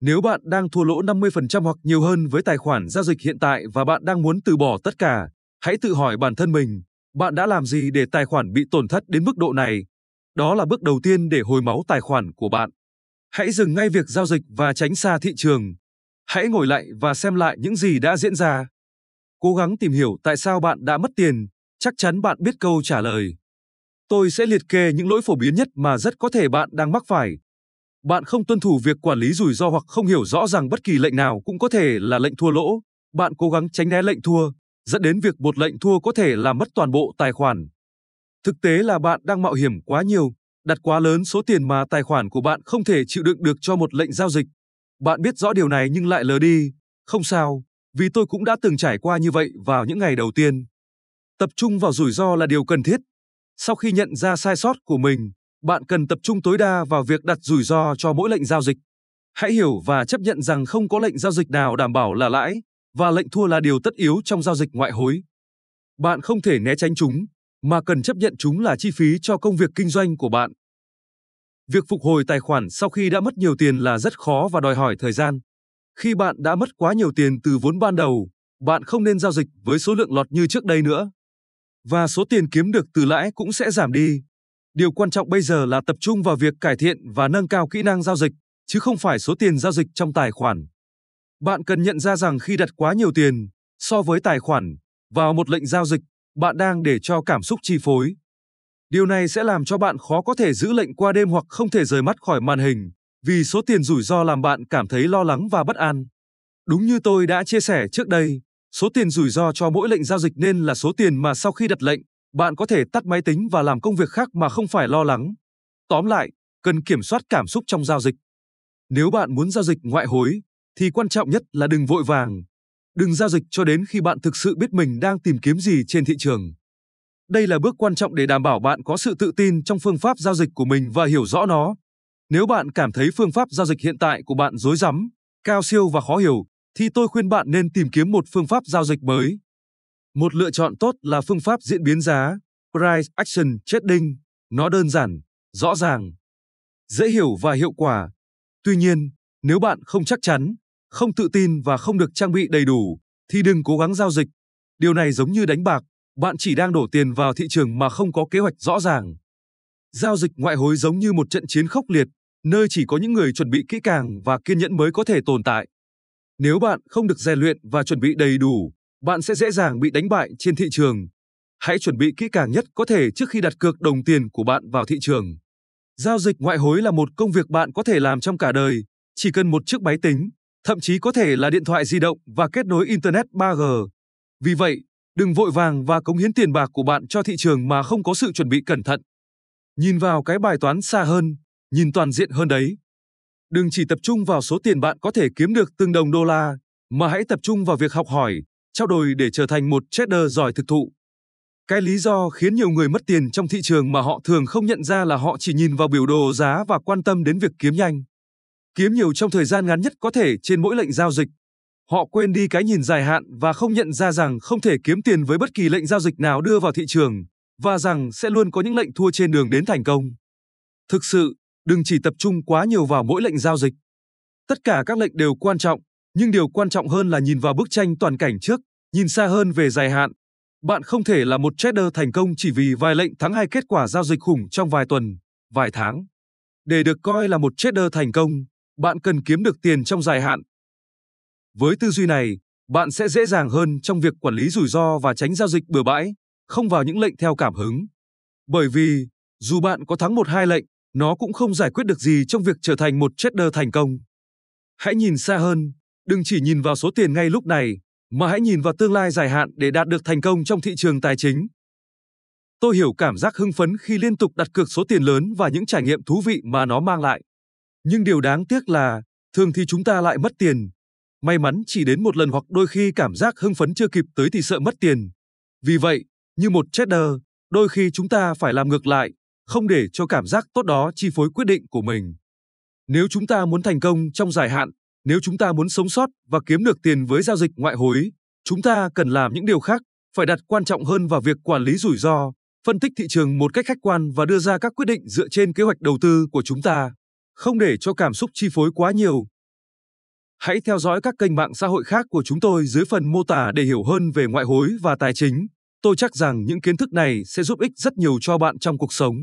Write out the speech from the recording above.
Nếu bạn đang thua lỗ 50% hoặc nhiều hơn với tài khoản giao dịch hiện tại và bạn đang muốn từ bỏ tất cả, hãy tự hỏi bản thân mình, bạn đã làm gì để tài khoản bị tổn thất đến mức độ này? Đó là bước đầu tiên để hồi máu tài khoản của bạn. Hãy dừng ngay việc giao dịch và tránh xa thị trường. Hãy ngồi lại và xem lại những gì đã diễn ra. Cố gắng tìm hiểu tại sao bạn đã mất tiền, chắc chắn bạn biết câu trả lời. Tôi sẽ liệt kê những lỗi phổ biến nhất mà rất có thể bạn đang mắc phải. Bạn không tuân thủ việc quản lý rủi ro hoặc không hiểu rõ rằng bất kỳ lệnh nào cũng có thể là lệnh thua lỗ. Bạn cố gắng tránh né lệnh thua, dẫn đến việc một lệnh thua có thể làm mất toàn bộ tài khoản. Thực tế là bạn đang mạo hiểm quá nhiều, đặt quá lớn số tiền mà tài khoản của bạn không thể chịu đựng được cho một lệnh giao dịch. Bạn biết rõ điều này nhưng lại lờ đi. Không sao, vì tôi cũng đã từng trải qua như vậy vào những ngày đầu tiên. Tập trung vào rủi ro là điều cần thiết. Sau khi nhận ra sai sót của mình, bạn cần tập trung tối đa vào việc đặt rủi ro cho mỗi lệnh giao dịch. Hãy hiểu và chấp nhận rằng không có lệnh giao dịch nào đảm bảo là lãi, và lệnh thua là điều tất yếu trong giao dịch ngoại hối. Bạn không thể né tránh chúng, mà cần chấp nhận chúng là chi phí cho công việc kinh doanh của bạn. Việc phục hồi tài khoản sau khi đã mất nhiều tiền là rất khó và đòi hỏi thời gian. Khi bạn đã mất quá nhiều tiền từ vốn ban đầu, bạn không nên giao dịch với số lượng lọt như trước đây nữa. Và số tiền kiếm được từ lãi cũng sẽ giảm đi. Điều quan trọng bây giờ là tập trung vào việc cải thiện và nâng cao kỹ năng giao dịch, chứ không phải số tiền giao dịch trong tài khoản. Bạn cần nhận ra rằng khi đặt quá nhiều tiền so với tài khoản vào một lệnh giao dịch, bạn đang để cho cảm xúc chi phối. Điều này sẽ làm cho bạn khó có thể giữ lệnh qua đêm hoặc không thể rời mắt khỏi màn hình, vì số tiền rủi ro làm bạn cảm thấy lo lắng và bất an. Đúng như tôi đã chia sẻ trước đây, số tiền rủi ro cho mỗi lệnh giao dịch nên là số tiền mà sau khi đặt lệnh, bạn có thể tắt máy tính và làm công việc khác mà không phải lo lắng. Tóm lại, cần kiểm soát cảm xúc trong giao dịch. Nếu bạn muốn giao dịch ngoại hối, thì quan trọng nhất là đừng vội vàng. Đừng giao dịch cho đến khi bạn thực sự biết mình đang tìm kiếm gì trên thị trường. Đây là bước quan trọng để đảm bảo bạn có sự tự tin trong phương pháp giao dịch của mình và hiểu rõ nó. Nếu bạn cảm thấy phương pháp giao dịch hiện tại của bạn rối rắm, cao siêu và khó hiểu, thì tôi khuyên bạn nên tìm kiếm một phương pháp giao dịch mới. Một lựa chọn tốt là phương pháp diễn biến giá, Price Action Trading. Nó đơn giản, rõ ràng, dễ hiểu và hiệu quả. Tuy nhiên, nếu bạn không chắc chắn, không tự tin và không được trang bị đầy đủ, thì đừng cố gắng giao dịch. Điều này giống như đánh bạc, bạn chỉ đang đổ tiền vào thị trường mà không có kế hoạch rõ ràng. Giao dịch ngoại hối giống như một trận chiến khốc liệt, nơi chỉ có những người chuẩn bị kỹ càng và kiên nhẫn mới có thể tồn tại. Nếu bạn không được rèn luyện và chuẩn bị đầy đủ, bạn sẽ dễ dàng bị đánh bại trên thị trường. Hãy chuẩn bị kỹ càng nhất có thể trước khi đặt cược đồng tiền của bạn vào thị trường. Giao dịch ngoại hối là một công việc bạn có thể làm trong cả đời, chỉ cần một chiếc máy tính, thậm chí có thể là điện thoại di động và kết nối Internet 3G. Vì vậy, đừng vội vàng và cống hiến tiền bạc của bạn cho thị trường mà không có sự chuẩn bị cẩn thận. Nhìn vào cái bài toán xa hơn, nhìn toàn diện hơn đấy. Đừng chỉ tập trung vào số tiền bạn có thể kiếm được từng đồng đô la, mà hãy tập trung vào việc học hỏi, trao đổi để trở thành một trader giỏi thực thụ. Cái lý do khiến nhiều người mất tiền trong thị trường mà họ thường không nhận ra là họ chỉ nhìn vào biểu đồ giá và quan tâm đến việc kiếm nhanh. Kiếm nhiều trong thời gian ngắn nhất có thể trên mỗi lệnh giao dịch. Họ quên đi cái nhìn dài hạn và không nhận ra rằng không thể kiếm tiền với bất kỳ lệnh giao dịch nào đưa vào thị trường và rằng sẽ luôn có những lệnh thua trên đường đến thành công. Thực sự, đừng chỉ tập trung quá nhiều vào mỗi lệnh giao dịch. Tất cả các lệnh đều quan trọng, nhưng điều quan trọng hơn là nhìn vào bức tranh toàn cảnh trước, nhìn xa hơn về dài hạn. Bạn không thể là một trader thành công chỉ vì vài lệnh thắng hay kết quả giao dịch khủng trong vài tuần, vài tháng. Để được coi là một trader thành công, bạn cần kiếm được tiền trong dài hạn. Với tư duy này, bạn sẽ dễ dàng hơn trong việc quản lý rủi ro và tránh giao dịch bừa bãi, không vào những lệnh theo cảm hứng. Bởi vì, dù bạn có thắng một hai lệnh, nó cũng không giải quyết được gì trong việc trở thành một trader thành công. Hãy nhìn xa hơn, đừng chỉ nhìn vào số tiền ngay lúc này, mà hãy nhìn vào tương lai dài hạn để đạt được thành công trong thị trường tài chính. Tôi hiểu cảm giác hưng phấn khi liên tục đặt cược số tiền lớn và những trải nghiệm thú vị mà nó mang lại. Nhưng điều đáng tiếc là, thường thì chúng ta lại mất tiền. May mắn chỉ đến một lần hoặc đôi khi cảm giác hưng phấn chưa kịp tới thì sợ mất tiền. Vì vậy, như một trader, đôi khi chúng ta phải làm ngược lại, không để cho cảm giác tốt đó chi phối quyết định của mình. Nếu chúng ta muốn thành công trong dài hạn, nếu chúng ta muốn sống sót và kiếm được tiền với giao dịch ngoại hối, chúng ta cần làm những điều khác, phải đặt quan trọng hơn vào việc quản lý rủi ro, phân tích thị trường một cách khách quan và đưa ra các quyết định dựa trên kế hoạch đầu tư của chúng ta, không để cho cảm xúc chi phối quá nhiều. Hãy theo dõi các kênh mạng xã hội khác của chúng tôi dưới phần mô tả để hiểu hơn về ngoại hối và tài chính. Tôi chắc rằng những kiến thức này sẽ giúp ích rất nhiều cho bạn trong cuộc sống.